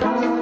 Radha.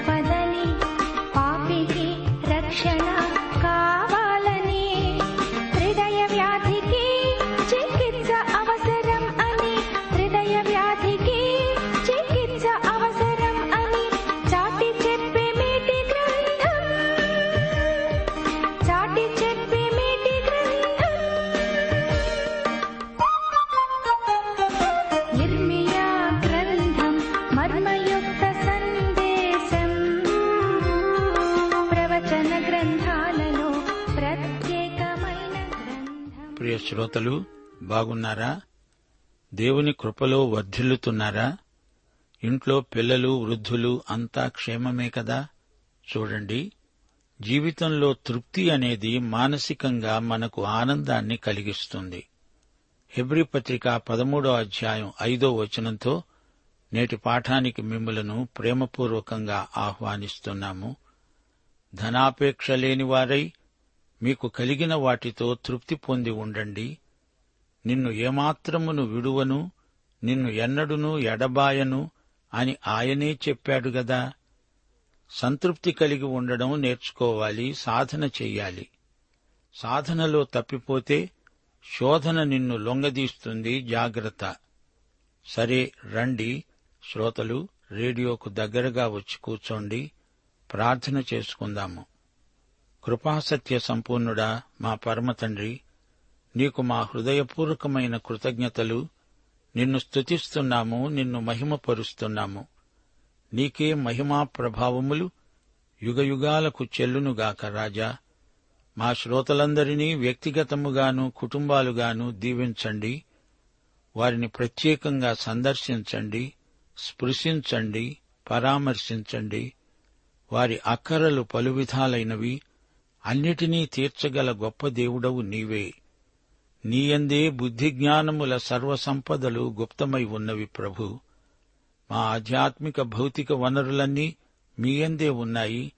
画在你 శ్రోతలు బాగున్నారా? దేవుని కృపలో వర్ధిల్లుతున్నారా? ఇంట్లో పిల్లలు వృద్ధులు అంతా క్షేమమే కదా? చూడండి జీవితంలో తృప్తి అనేది మానసికంగా మనకు ఆనందాన్ని కలిగిస్తుంది. హెబ్రి పత్రిక పదమూడో అధ్యాయం ఐదో వచనంతో నేటి పాఠానికి మిమ్మలను ప్రేమపూర్వకంగా ఆహ్వానిస్తున్నాము. ధనాపేక్ష లేని వారై మీకు కలిగిన వాటితో తృప్తి పొంది ఉండండి. నిన్ను ఏమాత్రమును విడువను నిన్ను ఎన్నడును ఎడబాయను అని ఆయనే చెప్పాడు గదా. సంతృప్తి కలిగి ఉండడం నేర్చుకోవాలి సాధన చెయ్యాలి. సాధనలో తప్పిపోతే శోధన నిన్ను లొంగదీస్తుంది జాగ్రత్త. సరే రండి. శ్రోతలు రేడియోకు దగ్గరగా వచ్చి కూర్చోండి. ప్రార్థన చేసుకుందాము. కృపాసత్య సంపూర్ణుడా మా పరమతండ్రి నీకు మా హృదయపూర్వకమైన కృతజ్ఞతలు. నిన్ను స్తుతిస్తున్నాము నిన్ను మహిమపరుస్తున్నాము. నీకే మహిమా ప్రభావములు యుగయుగాలకు చెల్లునుగాక రాజా. మా శ్రోతలందరినీ వ్యక్తిగతముగాను కుటుంబాలుగాను దీవించండి. వారిని ప్రత్యేకంగా సందర్శించండి స్పృశించండి పరామర్శించండి. వారి అక్కరలు పలు విధాలైనవి అన్నిటినీ తీర్చగల గొప్ప దేవుడవు నీవే. నీయందే బుద్ధిజ్ఞానముల సర్వసంపదలు గుప్తమై ఉన్నవి ప్రభు. మా ఆధ్యాత్మిక భౌతిక వనరులన్నీ మీయందే ఉన్నాయి.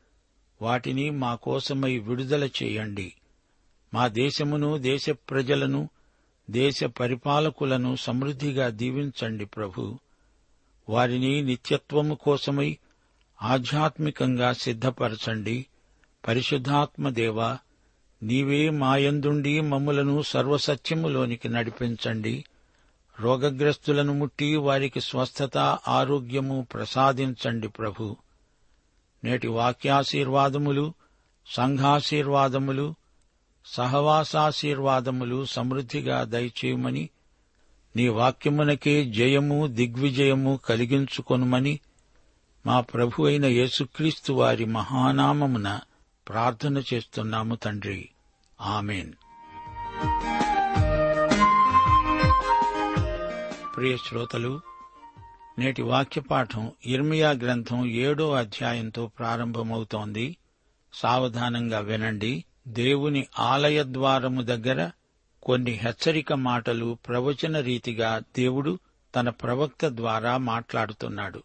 వాటిని మా కోసమై విడుదల చేయండి. మా దేశమును దేశ ప్రజలను దేశ పరిపాలకులను సమృద్ధిగా దీవించండి ప్రభు. వారిని నిత్యత్వము కోసమై ఆధ్యాత్మికంగా సిద్ధపరచండి. పరిశుద్ధాత్మదేవా నీవే మాయందుండి మమ్ములను సర్వసత్యములోనికి నడిపించండి. రోగగ్రస్తులను ముట్టి వారికి స్వస్థత ఆరోగ్యము ప్రసాదించండి ప్రభు. నేటి వాక్యాశీర్వాదములు సంఘాశీర్వాదములు సహవాసాశీర్వాదములు సమృద్ధిగా దయచేయమని నీ వాక్యమునకే జయము దిగ్విజయము కలిగించుకొనుమని మా ప్రభు అయిన యేసుక్రీస్తు వారి మహానామమున ప్రార్థన చేస్తున్నాము తండ్రి. ఆమెన్. ప్రియ శ్రోతలు నేటి వాక్యపాఠం ఇర్మియా గ్రంథం ఏడో అధ్యాయంతో ప్రారంభమవుతోంది. సావధానంగా వినండి. దేవుని ఆలయ ద్వారము దగ్గర కొన్ని హెచ్చరిక మాటలు ప్రవచన రీతిగా దేవుడు తన ప్రవక్త ద్వారా మాట్లాడుతున్నాడు.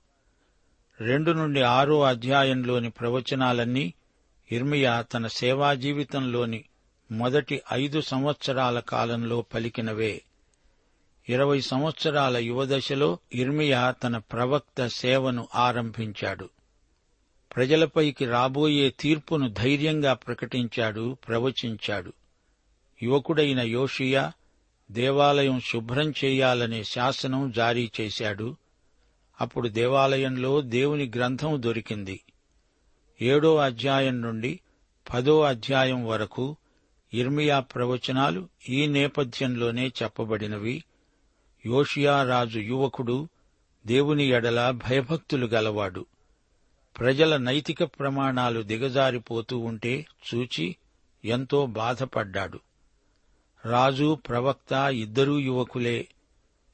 రెండు నుండి ఆరో అధ్యాయంలోని ప్రవచనాలన్నీ ఇర్మియా తన సేవా జీవితంలోని మొదటి ఐదు సంవత్సరాల కాలంలో పలికినవే. ఇరవై సంవత్సరాల యువదశలో ఇర్మియా తన ప్రవక్త సేవను ఆరంభించాడు. ప్రజలపైకి రాబోయే తీర్పును ధైర్యంగా ప్రకటించాడు ప్రవచించాడు. యువకుడైన యోషియా దేవాలయం శుభ్రం చేయాలనే శాసనం జారీ చేశాడు. అప్పుడు దేవాలయంలో దేవుని గ్రంథం దొరికింది. ఏడో అధ్యాయం నుండి పదో అధ్యాయం వరకు ఇర్మియా ప్రవచనాలు ఈ నేపథ్యంలోనే చెప్పబడినవి. యోషియా రాజు యువకుడు దేవుని ఎడల భయభక్తులు గలవాడు. ప్రజల నైతిక ప్రమాణాలు దిగజారిపోతూ ఉంటే చూచి ఎంతో బాధపడ్డాడు. రాజు ప్రవక్త ఇద్దరూ యువకులే.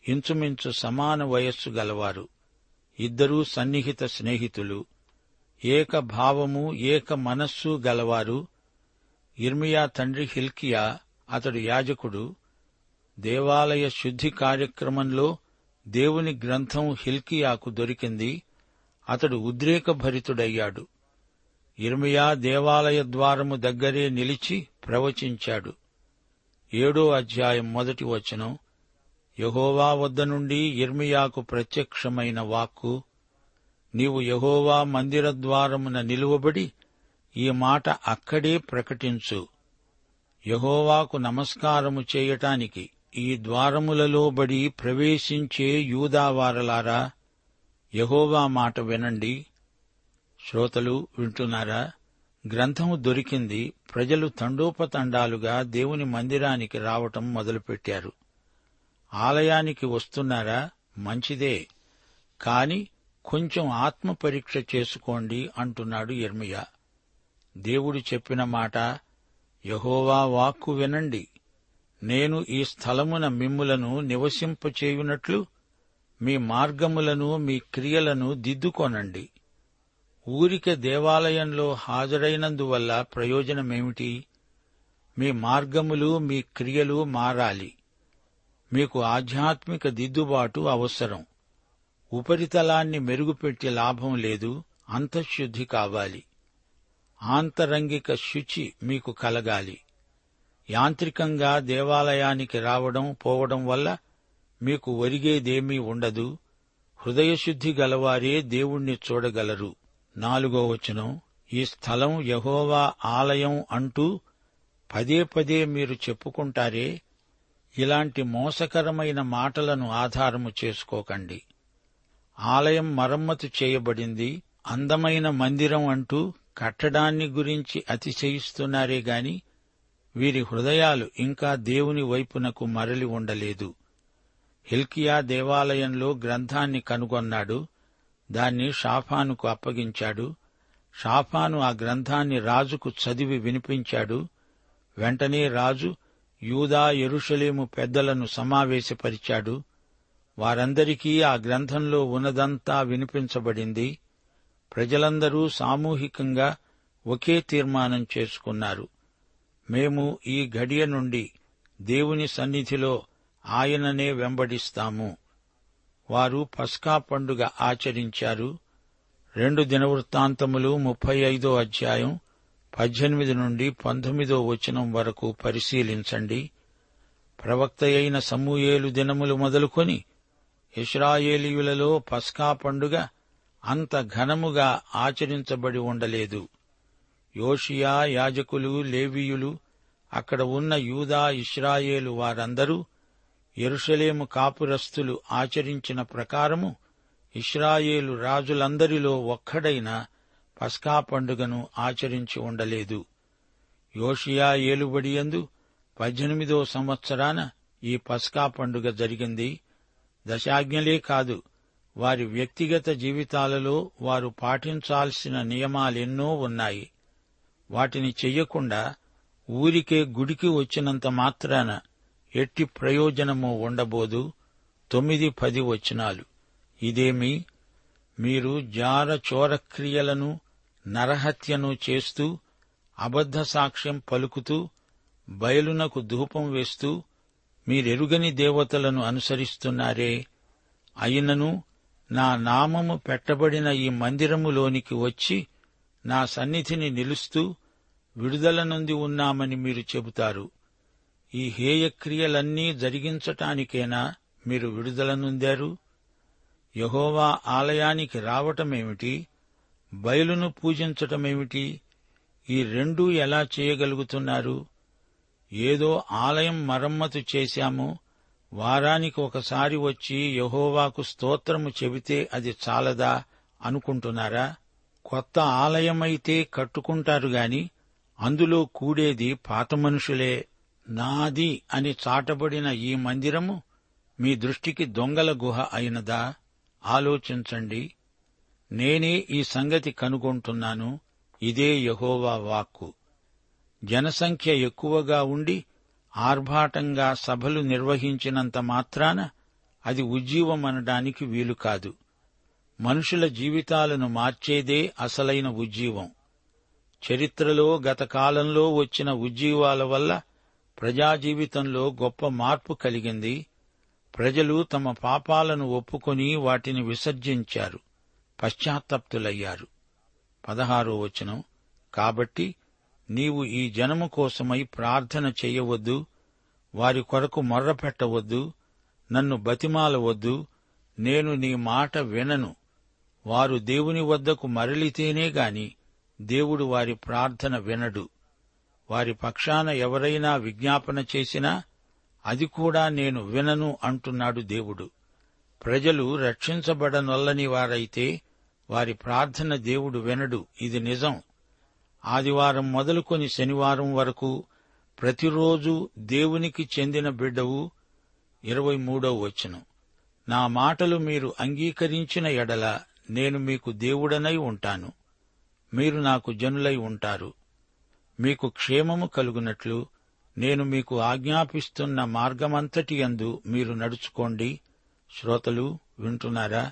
ఇంచుమించు సమాన వయస్సు గలవారు. ఇద్దరూ సన్నిహిత స్నేహితులు. ఏక భావము ఏక మనస్సు గలవారు ఇర్మియా తండ్రి హిల్కియా అతడు యాజకుడు. దేవాలయ శుద్ధి కార్యక్రమంలో దేవుని గ్రంథం హిల్కియాకు దొరికింది. అతడు ఉద్రేకభరితుడయ్యాడు. ఇర్మియా దేవాలయ ద్వారము దగ్గరే నిలిచి ప్రవచించాడు. ఏడో అధ్యాయం మొదటి వచనం. యహోవా వద్ద నుండి ఇర్మియాకు ప్రత్యక్షమైన వాక్కు నీవు యహోవా మందిర ద్వారమున నిలువబడి ఈ మాట అక్కడే ప్రకటించు. యహోవాకు నమస్కారము చేయటానికి ఈ ద్వారములలో బడి ప్రవేశించే యూదావారలారా యహోవా మాట వినండి. శ్రోతలు వింటున్నారా? గ్రంథము దొరికింది. ప్రజలు తండోపతండాలుగా దేవుని మందిరానికి రావటం మొదలుపెట్టారు. ఆలయానికి వస్తున్నారా? మంచిదే. కాని కొంచెం ఆత్మ పరీక్ష చేసుకోండి అంటున్నాడు ఎర్మియా దేవుడు చెప్పిన మాట యహోవా వాక్కు వినండి. నేను ఈ స్థలమున మిమ్ములను నివసింపచేయునట్లు మీ మార్గములను మీ క్రియలను దిద్దుకొనండి. ఊరిక దేవాలయంలో హాజరైనందువల్ల ప్రయోజనమేమిటి? మీ మార్గములు మీ క్రియలు మారాలి. మీకు ఆధ్యాత్మిక దిద్దుబాటు అవసరం. ఉపరితలాన్ని మెరుగుపెట్టే లాభం లేదు అంతఃశుద్ధి కావాలి. ఆంతరంగిక శుచి మీకు కలగాలి. యాంత్రికంగా దేవాలయానికి రావడం పోవడం వల్ల మీకు ఒరిగేదేమీ ఉండదు హృదయశుద్ధి గలవారే దేవుణ్ణి చూడగలరు. నాలుగో వచనం ఈ స్థలం యహోవా ఆలయం అంటూ పదే పదే మీరు చెప్పుకుంటారే ఇలాంటి మోసకరమైన మాటలను ఆధారము చేసుకోకండి. ఆలయం మరమ్మతు చేయబడింది. అందమైన మందిరం అంటూ కట్టడాన్ని గురించి అతిశయిస్తున్నారే గాని వీరి హృదయాలు ఇంకా దేవుని వైపునకు మరలి ఉండలేదు. హిల్కియా దేవాలయంలో గ్రంథాన్ని కనుగొన్నాడు. దాన్ని షాఫానుకు అప్పగించాడు. షాఫాను ఆ గ్రంథాన్ని రాజుకు చదివి వినిపించాడు. వెంటనే రాజు యూదా ఎరుషలేము పెద్దలను సమావేశపరిచాడు. వారందరికీ ఆ గ్రంథంలో ఉన్నదంతా వినిపించబడింది. ప్రజలందరూ సామూహికంగా ఒకే తీర్మానం చేసుకున్నారు. మేము ఈ గడియ నుండి దేవుని సన్నిధిలో ఆయననే వెంబడిస్తాము. వారు పస్కా పండుగ ఆచరించారు. రెండు దినవృత్తాంతములు ముప్పై ఐదో అధ్యాయం పద్దెనిమిది నుండి పంతొమ్మిదో వచనం వరకు పరిశీలించండి. ప్రవక్త అయిన సమూయేలు దినములు మొదలుకొని ఇస్రాయేలీయులలో పస్కా పండుగ అంత ఘనముగా ఆచరించబడి ఉండలేదు. యోషియా యాజకులు లేవీయులు అక్కడ ఉన్న యూదా ఇస్రాయేలు వారందరూ ఎరుషలేము కాపురస్తులు ఆచరించిన ప్రకారము ఇస్రాయేలు రాజులందరిలో ఒక్కడైన పస్కా పండుగను ఆచరించి ఉండలేదు. యోషియా ఏలుబడియందు పద్దెనిమిదో సంవత్సరాన ఈ పస్కా పండుగ జరిగింది. దశాజ్ఞలే కాదు వారి వ్యక్తిగత జీవితాలలో వారు పాటించాల్సిన నియమాలెన్నో ఉన్నాయి. వాటిని చెయ్యకుండా ఊరికే గుడికి వచ్చినంత మాత్రాన ఎట్టి ప్రయోజనము ఉండబోదు. తొమ్మిది పది వచనాలు. ఇదేమి? మీరు జార చోరక్రియలను నరహత్యను చేస్తూ అబద్ధ సాక్ష్యం పలుకుతూ బయలునకు ధూపం వేస్తూ మీరెరుగని దేవతలను అనుసరిస్తున్నారే. అయినను నా నామము పెట్టబడిన ఈ మందిరములోనికి వచ్చి నా సన్నిధిని నిలుస్తూ విడుదల నుండి ఉన్నామని మీరు చెబుతారు. ఈ హేయక్రియలన్నీ జరిగించటానికేనా మీరు విడుదల నుందారు? యహోవా ఆలయానికి రావటమేమిటి? బయలును పూజించటమేమిటి? ఈ రెండూ ఎలా చేయగలుగుతున్నారు? ఏదో ఆలయం మరమ్మతు చేశాము. వారానికి ఒకసారి వచ్చి యహోవాకు స్తోత్రము చెబితే అది చాలదా అనుకుంటున్నారా? కొత్త ఆలయమైతే కట్టుకుంటారు గాని అందులో కూడేది పాత మనుషులే నాది అని చాటబడిన ఈ మందిరము మీ దృష్టికి దొంగల గుహ అయినదా? ఆలోచించండి. నేనే ఈ సంగతి కనుగొంటున్నాను. ఇదే యహోవా వాక్కు. జనసంఖ్య ఎక్కువగా ఉండి ఆర్భాటంగా సభలు నిర్వహించినంత మాత్రాన అది ఉజ్జీవమనడానికి వీలు కాదు. మనుషుల జీవితాలను మార్చేదే అసలైన ఉజ్జీవం. చరిత్రలో గత కాలంలో వచ్చిన ఉజ్జీవాల వల్ల ప్రజాజీవితంలో గొప్ప మార్పు కలిగింది. ప్రజలు తమ పాపాలను ఒప్పుకొని వాటిని విసర్జించారు. పశ్చాత్తప్తులయ్యారు. పదహారో వచనం. కాబట్టి నీవు ఈ జనము కోసమై ప్రార్థన చెయ్యవద్దు వారి కొరకు మొర్రపెట్టవద్దు నన్ను బతిమాలవద్దు నేను నీ మాట వినను. వారు దేవుని వద్దకు మరలితేనే గాని దేవుడు వారి ప్రార్థన వినడు. వారి పక్షాన ఎవరైనా విజ్ఞాపన చేసినా అది కూడా నేను వినను అంటున్నాడు దేవుడు. ప్రజలు రక్షించబడనొల్లని వారైతే వారి ప్రార్థన దేవుడు వినడు. ఇది నిజం. ఆదివారం మొదలుకొని శనివారం వరకు ప్రతిరోజు దేవునికి చెందిన బిడ్డవు ఇరవై మూడవ వచనం. నా మాటలు మీరు అంగీకరించిన ఎడల నేను మీకు దేవుడనై ఉంటాను. మీరు నాకు జనులై ఉంటారు. మీకు క్షేమము కలుగునట్లు నేను మీకు ఆజ్ఞాపిస్తున్న మార్గమంతటి యందు మీరు నడుచుకోండి. శ్రోతలు వింటున్నారా?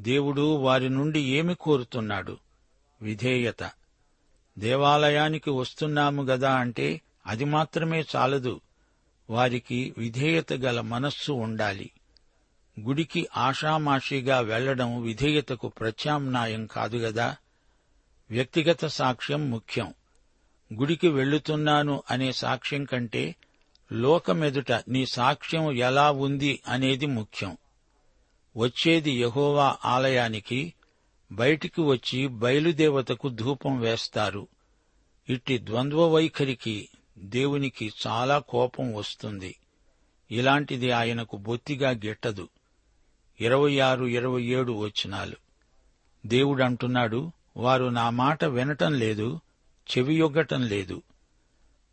దేవుడు వారి నుండి ఏమి కోరుతున్నాడు? విధేయత. దేవాలయానికి వస్తున్నాము గదా అంటే అది మాత్రమే చాలదు. వారికి విధేయత గల మనస్సు ఉండాలి. గుడికి ఆషామాషిగా వెళ్ళడం విధేయతకు ప్రత్యామ్నాయం కాదు గదా. వ్యక్తిగత సాక్ష్యం ముఖ్యం. గుడికి వెళ్ళుతున్నాను అనే సాక్ష్యం కంటే లోకమెదుట నీ సాక్ష్యం ఎలా ఉంది అనేది ముఖ్యం. వచ్చేది యహోవా ఆలయానికి బయటికి వచ్చి బయలుదేవతకు ధూపం వేస్తారు. ఇట్టి ద్వంద్వ వైఖరికి దేవునికి చాలా కోపం వస్తుంది. ఇలాంటిది ఆయనకు బొత్తిగా గిట్టదు. ఇరవై ఆరు ఇరవై ఏడు వచ్చినాలు దేవుడంటున్నాడు వారు నా మాట వినటం లేదు చెవియొగ్గటం లేదు.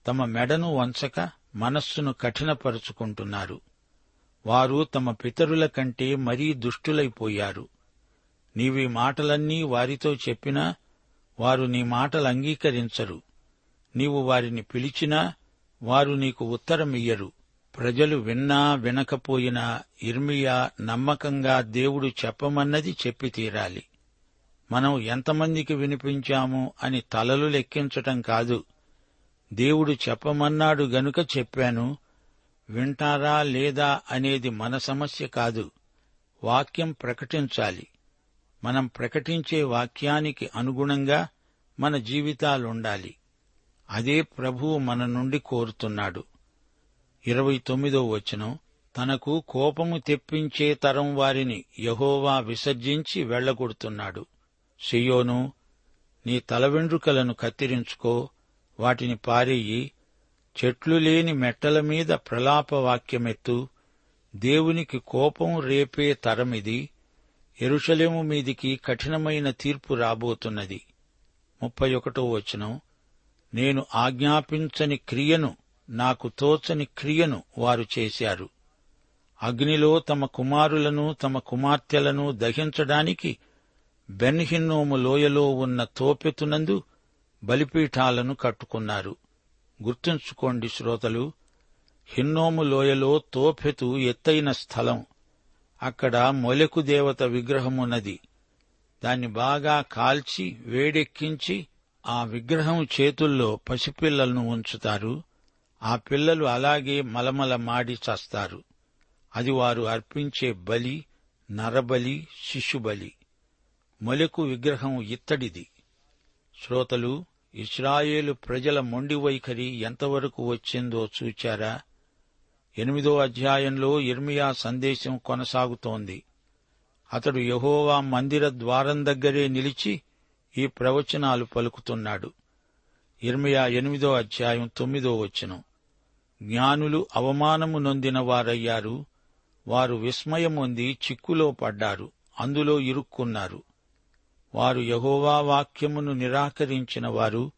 తమ మెడను వంచక మనస్సును కఠినపరుచుకుంటున్నారు. వారు తమ పితరుల కంటే మరీ దుష్టులైపోయారు. నీవీ మాటలన్నీ వారితో చెప్పినా వారు నీ మాటలు అంగీకరించరు. నీవు వారిని పిలిచినా వారు నీకు ఉత్తరమియ్యరు ప్రజలు విన్నా వినకపోయినా ఇర్మియా నమ్మకంగా దేవుడు చెప్పమన్నది చెప్పి తీరాలి. మనం ఎంతమందికి వినిపించాము అని తలలు లెక్కించటం కాదు. దేవుడు చెప్పమన్నాడు గనుక చెప్పాను. వింటారా లేదా అనేది మన సమస్య కాదు. వాక్యం ప్రకటించాలి. మనం ప్రకటించే వాక్యానికి అనుగుణంగా మన జీవితాలుండాలి. అదే ప్రభువు మన నుండి కోరుతున్నాడు. ఇరవై తొమ్మిదో వచనం తనకు కోపము తెప్పించే తరం వారిని యహోవా విసర్జించి వెళ్ళగొడుతున్నాడు సియోను నీ తల వెండ్రుకలను కత్తిరించుకో వాటిని పారేయి చెట్లు లేని మెట్టల మీద ప్రలాప వాక్యమెత్తు దేవునికి కోపం రేపే తరమిది ఎరుషలేము మీదికి కఠినమైన తీర్పు రాబోతున్నది. ముప్పై ఒకటో వచనం నేను ఆజ్ఞాపించని క్రియను నాకు తోచని క్రియను వారు చేశారు. అగ్నిలో తమ కుమారులను తమ కుమార్తెలను దహించడానికి బెన్హిన్నోము లోయలో ఉన్న తోపెతునందు బలిపీఠాలను కట్టుకున్నారు. గుర్తుంచుకోండి శ్రోతలు హిన్నోము లోయలో తోఫెతు ఎత్తైన స్థలం. అక్కడ మొలకు దేవత విగ్రహమున్నది. దాన్ని బాగా కాల్చి వేడెక్కించి ఆ విగ్రహం చేతుల్లో పసిపిల్లలను ఉంచుతారు. ఆ పిల్లలు అలాగే మలమల మాడి చస్తారు. అది వారు అర్పించే బలి నరబలి శిశుబలి. మొలకు విగ్రహం ఇత్తడిది. శ్రోతలు ఇస్రాయేలు ప్రజల మొండి వైఖరి ఎంతవరకు వచ్చిందో చూచారా? ఎనిమిదో అధ్యాయంలో ఇర్మియా సందేశం కొనసాగుతోంది. అతడు యహోవా మందిర ద్వారం దగ్గరే నిలిచి ఈ ప్రవచనాలు పలుకుతున్నాడు. ఇర్మియా ఎనిమిదో అధ్యాయం తొమ్మిదో వచనం. జ్ఞానులు అవమానము నొందిన వారయ్యారు. వారు విస్మయమొంది చిక్కులో పడ్డారు. అందులో ఇరుక్కున్నారు. వారు యహోవా వాక్యమును నిరాకరించిన వారు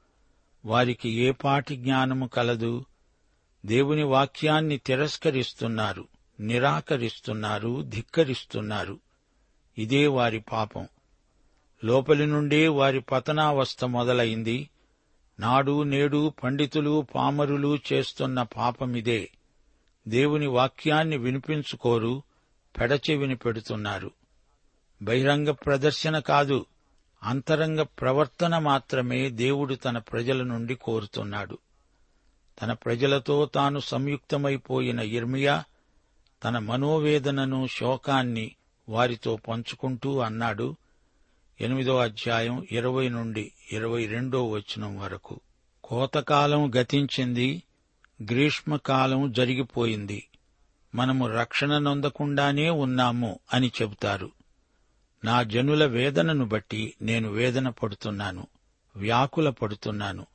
వారికి ఏపాటి జ్ఞానము కలదు? దేవుని వాక్యాన్ని తిరస్కరిస్తున్నారు నిరాకరిస్తున్నారు ధిక్కరిస్తున్నారు. ఇదే వారి పాపం. లోపలి నుండే వారి పతనావస్థ మొదలైంది. నాడు నేడు పండితులు పామరులు చేస్తున్న పాపమిదే. దేవుని వాక్యాన్ని వినిపించుకోరు పెడచెవిని పెడుతున్నారు. బహిరంగ ప్రదర్శన కాదు అంతరంగ ప్రవర్తన మాత్రమే దేవుడు తన ప్రజల నుండి కోరుతున్నాడు. తన ప్రజలతో తాను సంయుక్తమైపోయిన ఇర్మియా తన మనోవేదనను శోకాన్ని వారితో పంచుకుంటూ అన్నాడు ఎనిమిదో అధ్యాయం ఇరవై నుండి ఇరవై రెండో వచనం వరకు. కోతకాలం గతించింది గ్రీష్మకాలం జరిగిపోయింది. మనము రక్షణ నొందకుండానే ఉన్నాము అని చెబుతారు. నా జనుల వేదనను బట్టి నేను వేదన పడుతున్నాను వ్యాకుల పడుతున్నాను.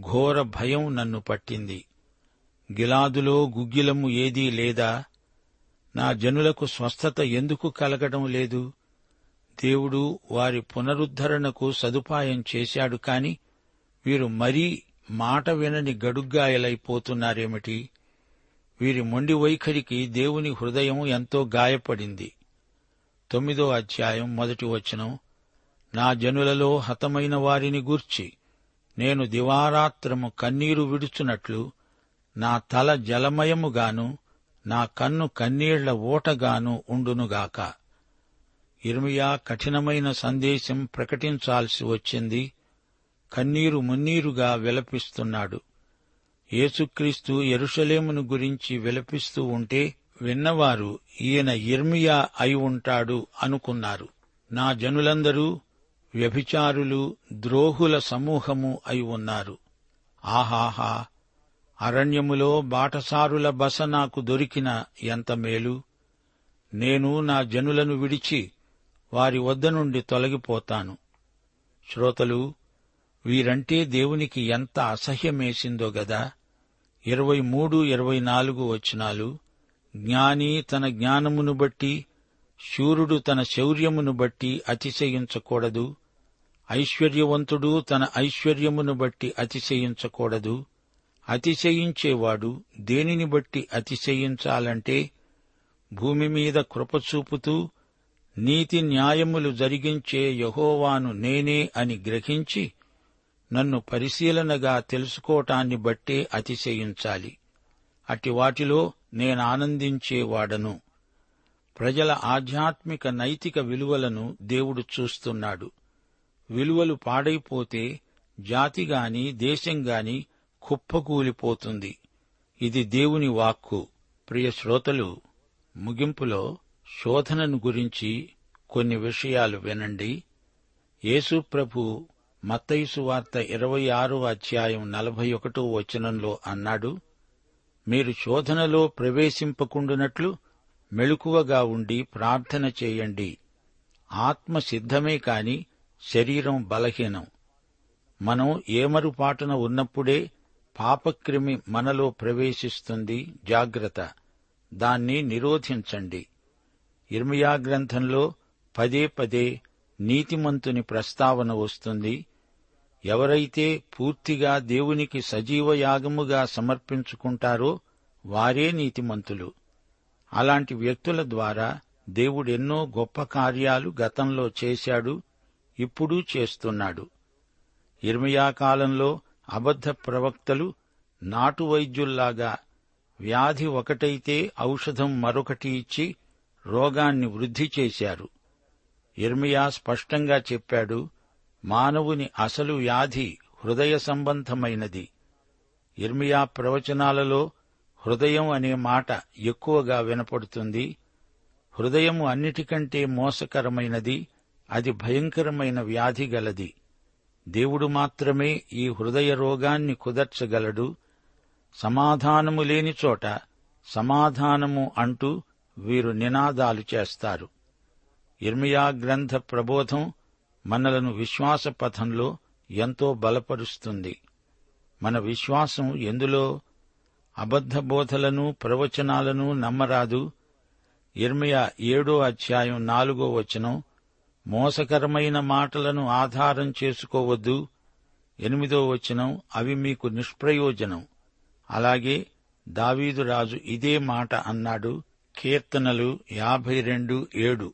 ఘోర భయం నన్ను పట్టింది. గిలాదులో గుగ్గిలము ఏదీ లేదా? నా జనులకు స్వస్థత ఎందుకు కలగడం లేదు? దేవుడు వారి పునరుద్ధరణకు సదుపాయం చేశాడు కాని వీరు మరీ మాట వినని గడుగ్గాయలైపోతున్నారేమిటి? వీరి మొండి వైఖరికి దేవుని హృదయం ఎంతో గాయపడింది. తొమ్మిదో అధ్యాయం మొదటి వచనం నా జనులలో హతమైన వారిని గూర్చి నేను దివారాత్రము కన్నీరు విడుచున్నట్లు నా తల జలమయముగాను నా కన్ను కన్నీళ్ళ ఊటగాను ఉండునుగాక. ఇర్మియా కఠినమైన సందేశం ప్రకటించాల్సి వచ్చింది. కన్నీరు మున్నీరుగా విలపిస్తున్నాడు. యేసుక్రీస్తు ఎరుషలేమును గురించి విలపిస్తూ ఉంటే విన్నవారు ఈయన ఇర్మియా అయి ఉంటాడు అనుకున్నారు. నా జనులందరూ వ్యభిచారులు ద్రోహుల సమూహము అయి ఉన్నారు. ఆహాహా! అరణ్యములో బాటసారుల బస నాకు దొరికిన ఎంత మేలు? నేను నా జనులను విడిచి వారి వద్ద నుండి తొలగిపోతాను. శ్రోతలు వీరంటే దేవునికి ఎంత అసహ్యమేసిందో గదా! ఇరవై మూడు ఇరవై నాలుగు వచనాలు జ్ఞాని తన జ్ఞానమును బట్టి శూరుడు తన శౌర్యమును బట్టి అతిశయించకూడదు. ఐశ్వర్యవంతుడు తన ఐశ్వర్యమును బట్టి అతిశయించకూడదు. అతిశయించేవాడు దేనిని బట్టి అతిశయించాలంటే భూమి మీద కృపచూపుతూ నీతి న్యాయములు జరిగించే యహోవాను నేనే అని గ్రహించి నన్ను పరిశీలనగా తెలుసుకోటాన్ని బట్టే అతిశయించాలి. అటి వాటిలో నేనానందించేవాడను. ప్రజల ఆధ్యాత్మిక నైతిక విలువలను దేవుడు చూస్తున్నాడు. విలువలు పాడైపోతే జాతిగాని దేశంగాని కుప్పకూలిపోతుంది. ఇది దేవుని వాక్కు. ప్రియ శ్రోతలు ముగింపులో శోధనను గురించి కొన్ని విషయాలు వినండి. యేసుప్రభు మత్తయిసు వార్త ఇరవై ఆరో అధ్యాయం నలభై ఒకటో వచనంలో అన్నాడు మీరు శోధనలో ప్రవేశింపకుండునట్లు మెళుకువగా ఉండి ప్రార్థన చేయండి. ఆత్మ సిద్ధమే కాని శరీరం బలహీనం. మనం ఏమరుపాటున ఉన్నప్పుడే పాపక్రిమి మనలో ప్రవేశిస్తుంది. జాగ్రత్త. దాన్ని నిరోధించండి. ఇర్మియా గ్రంథంలో పదే పదే నీతిమంతుని ప్రస్తావన వస్తుంది. ఎవరైతే పూర్తిగా దేవునికి సజీవయాగముగా సమర్పించుకుంటారో వారే నీతిమంతులు. అలాంటి వ్యక్తుల ద్వారా దేవుడెన్నో గొప్ప కార్యాలు గతంలో చేశాడు ఇప్పుడు చేస్తున్నాడు. ఇర్మియా కాలంలో అబద్ధ ప్రవక్తలు నాటు వైద్యుల్లాగా వ్యాధి ఒకటైతే ఔషధం మరొకటి ఇచ్చి రోగాన్ని వృద్ధి చేశారు. ఇర్మియా స్పష్టంగా చెప్పాడు మానవుని అసలు వ్యాధి హృదయ సంబంధమైనది. ఇర్మియా ప్రవచనాలలో హృదయం అనే మాట ఎక్కువగా వినపడుతుంది. హృదయము అన్నిటికంటే మోసకరమైనది అది భయంకరమైన వ్యాధి గలది. దేవుడు మాత్రమే ఈ హృదయ రోగాన్ని కుదర్చగలడు. సమాధానము లేని చోట సమాధానము అంటూ వీరు నినాదాలు చేస్తారు. ఇర్మియా గ్రంథ ప్రబోధం మనలను విశ్వాస పథంలో ఎంతో బలపరుస్తుంది. మన విశ్వాసం ఎందులో? అబద్ధ బోధలను ప్రవచనాలను నమ్మరాదు. ఇర్మియా ఏడో అధ్యాయం నాలుగో వచనం మోసకరమైన మాటలను ఆధారం చేసుకోవద్దు. ఎనిమిదో వచనం అవి మీకు నిష్ప్రయోజనం. అలాగే దావీదు రాజు ఇదే మాట అన్నాడు కీర్తనలు యాభై రెండు ఏడు.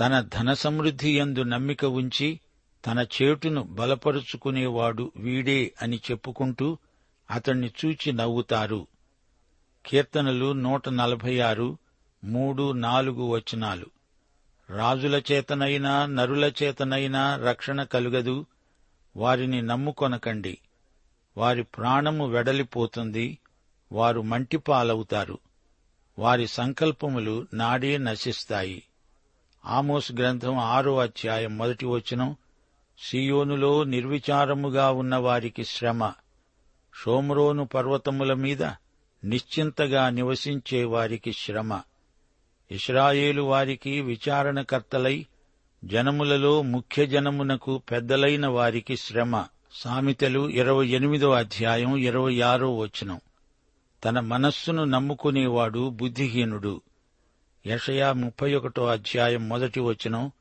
తన ధన సమృద్ధి యందు నమ్మిక ఉంచి తన చేటును బలపరుచుకునేవాడు వీడే అని చెప్పుకుంటూ అతణ్ణి చూచి నవ్వుతారు. కీర్తనలు నూట నలభై ఆరు మూడు నాలుగు వచనాలు. రాజుల చేతనైనా నరుల చేతనైనా రక్షణ కలుగదు. వారిని నమ్ముకొనకండి. వారి ప్రాణము వెడలిపోతుంది. వారు మంటిపాలవుతారు. వారి సంకల్పములు నాడే నశిస్తాయి. ఆమోస్ గ్రంథం ఆరో అధ్యాయం మొదటి వచనం. సియోనులో నిర్విచారముగా ఉన్న వారికి శ్రమ. షోమ్రోను పర్వతముల మీద నిశ్చింతగా నివసించే వారికి శ్రమ. ఇస్రాయేలు వారికి విచారణకర్తలై జనములలో ముఖ్య జనమునకు పెద్దలైన వారికి శ్రమ. సామెతలు ఇరవై ఎనిమిదో అధ్యాయం ఇరవై ఆరో వచనం. తన మనస్సును నమ్ముకునేవాడు బుద్ధిహీనుడు. యషయా ముప్పై ఒకటో అధ్యాయం మొదటి వచనం.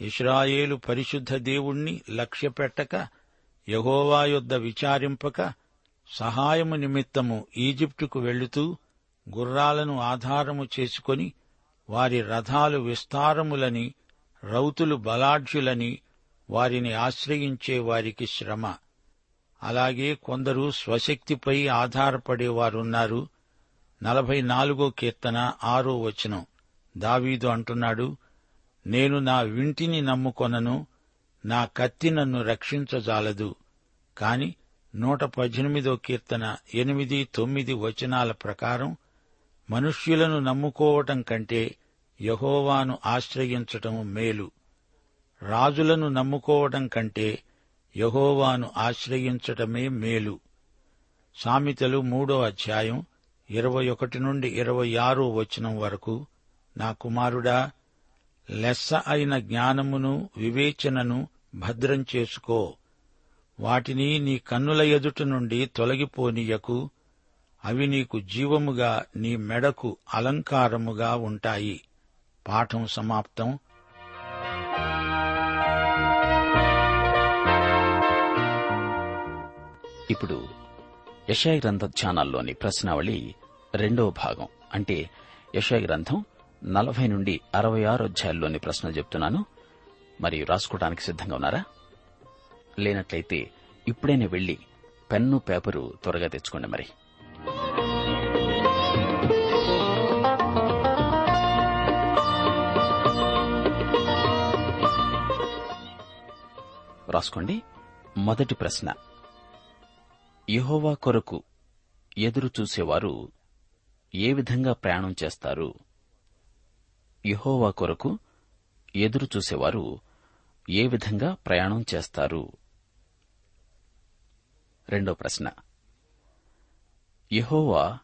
ఇస్రాయేలు పరిశుద్ధ దేవుణ్ణి లక్ష్యపెట్టక యహోవా యొద్ద విచారింపక సహాయము నిమిత్తము ఈజిప్టుకు వెళుతూ గుర్రాలను ఆధారము చేసుకొని వారి రథాలు విస్తారములని రౌతులు బలాఢ్యులని వారిని ఆశ్రయించే వారికి శ్రమ. అలాగే కొందరు స్వశక్తిపై ఆధారపడేవారున్నారు. నలభై నాలుగో కీర్తన ఆరో వచనం. దావీదు అంటున్నాడు నేను నా వింటిని నమ్ముకొనను నా కత్తి నన్ను రక్షించజాలదు. కాని నూట పద్దెనిమిదో కీర్తన ఎనిమిది తొమ్మిది వచనాల ప్రకారం మనుష్యులను నమ్ముకోవటం కంటే యహోవాను ఆశ్రయించటం మేలు. రాజులను నమ్ముకోవటం కంటే యహోవాను ఆశ్రయించటమే మేలు. సామెతలు మూడో అధ్యాయం ఇరవై ఒకటి నుండి ఇరవై ఆరో వచనం వరకు నా కుమారుడా లెస్స అయిన జ్ఞానమును వివేచనను భద్రం చేసుకో. వాటిని నీ కన్నుల ఎదుట నుండి తొలగిపోనీయకు. అవి నీకు జీవముగా నీ మెడకు అలంకారముగా ఉంటాయి. పాఠం సమాప్తం. ఇప్పుడు యశాయ గ్రంథ ధ్యానాల్లోని ప్రశ్నావళి రెండవ భాగం. అంటే యశాయ గ్రంథం నలభై నుండి అరవై ఆరు అధ్యాయాల్లోని ప్రశ్నలు చెప్తున్నాను. మరియు రాసుకోవడానికి సిద్ధంగా ఉన్నారా? లేనట్లయితే ఇప్పుడైనా వెళ్ళి పెన్ను పేపరు త్వరగా తెచ్చుకోండి మరి. రాసుకోండి. మొదటి ప్రశ్న. యహోవా కొరకు ఎదురు చూసేవారు ఏ విధంగా ప్రయాణం చేస్తారు? యహోవా కొరకు ఎదురు చూసేవారు ఏ విధంగా ప్రయాణం చేస్తారు? రెండో ప్రశ్న. యహోవా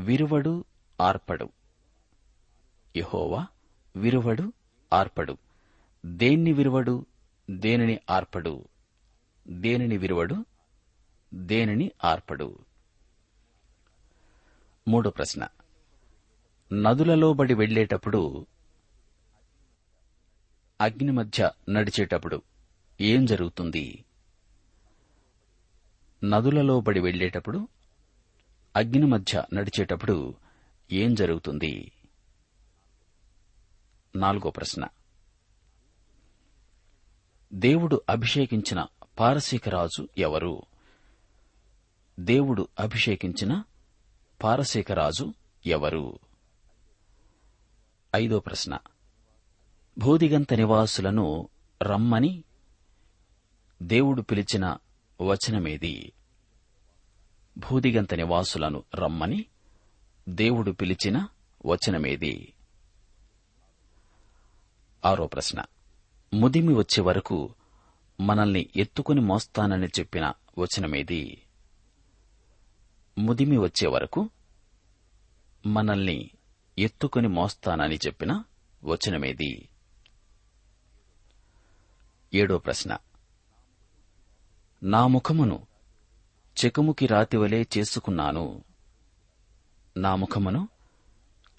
విరువడు ఆర్పడు. యహోవా విరువడు ఆర్పడు. దేన్ని విరువడు? దేనిని ఆర్పడు? దేనిని విరువడు? దేనిని ఆర్పడు? మూడో ప్రశ్న. నదులలో బడి వెళ్ళేటప్పుడు అగ్ని మధ్య నడిచేటప్పుడు ఏం జరుగుతుంది? నదులలో పడి వెళ్ళేటప్పుడు అగ్ని మధ్య నడిచేటప్పుడు ఏం జరుగుతుంది? నాలుగో ప్రశ్న. దేవుడు అభిషేకించిన పారసీక రాజు ఎవరు? దేవుడు అభిషేకించిన పారసీక రాజు ఎవరు? ఐదో ప్రశ్న. భూదిగంత నివాసులను రమ్మని దేవుడు పిలిచిన వచనమేది? భూదిగంత నివాసులను రమ్మని దేవుడు పిలిచిన వచనమేది? ఆరో ప్రశ్న. ముదిమి వచ్చే వరకు మనల్ని ఎత్తుకుని మోస్తానని చెప్పిన వచనమేది? ముదిమి వచ్చే వరకు మనల్ని ఎత్తుకుని మోస్తానని చెప్పిన వచనమేది? ఏడో ప్రశ్న. నా ముఖమును చెకుముకి రాతివలే చేసుకున్నాను. నా ముఖమును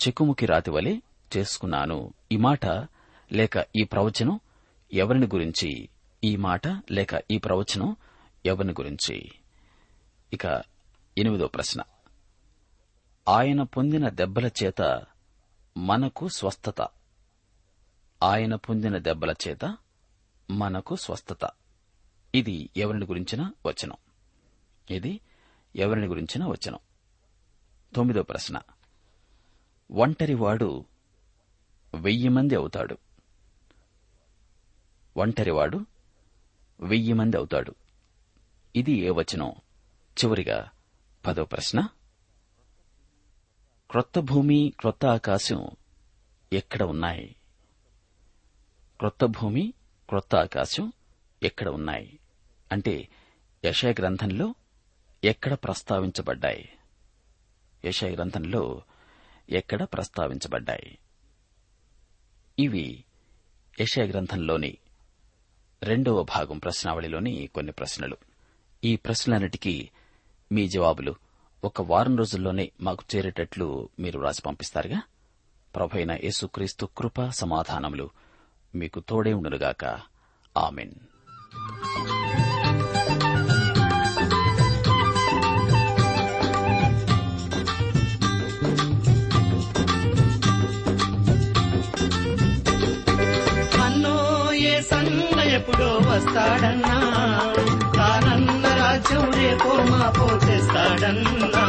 చెకుముకి రాతివలే చేసుకున్నాను. ఈ మాట లేక ఈ ప్రవచనం ఎవరిని గురించి? ఈ మాట లేక ఈ ప్రవచనం ఎవరిని గురించి? ఇక ఎనిమిదో ప్రశ్న. ఆయన పొందిన దెబ్బల చేత మనకు స్వస్థత. ఆయన పొందిన దెబ్బల చేత మనకు స్వస్థత. ఇది ఎవరిని గురించిన వచనం. ఇది ఎవరిని గురించిన వచనం. తొమ్మిదో ప్రశ్న. ఒంటరివాడు వెయ్యి మంది అవుతాడు. ఒంటరివాడు వెయ్యి మంది అవుతాడు. ఇది ఏ వచనం? చివరిగా పదో ప్రశ్న. క్రొత్త భూమి క్రొత్త ఆకాశం ఎక్కడ ఉన్నాయి? క్రొత్త భూమి క్రొత్త ఆకాశం ఎక్కడ ఉన్నాయి? అంటే యశయ గ్రంథంలో ఎక్కడ ప్రస్తావించబడ్డాయి? యశయ గ్రంథంలో ఎక్కడ ప్రస్తావించబడ్డాయి? ఇవి యశయ గ్రంథంలోని రెండవ భాగం ప్రశ్నావళిలోని కొన్ని ప్రశ్నలు. ఈ ప్రశ్నలన్నిటికీ మీ జవాబులు ఒక వారం రోజుల్లోనే మాకు చేరేటట్లు మీరు రాసి పంపిస్తారుగా? ప్రభైన యేసుక్రీస్తు కృప సమాధానములు మీకు తోడే ఉండునుగాక. ఆమెన్. ఎప్పుడో వస్తాడన్నా తానన్న రాజ్యం రేపో మా పోతేస్తాడన్నా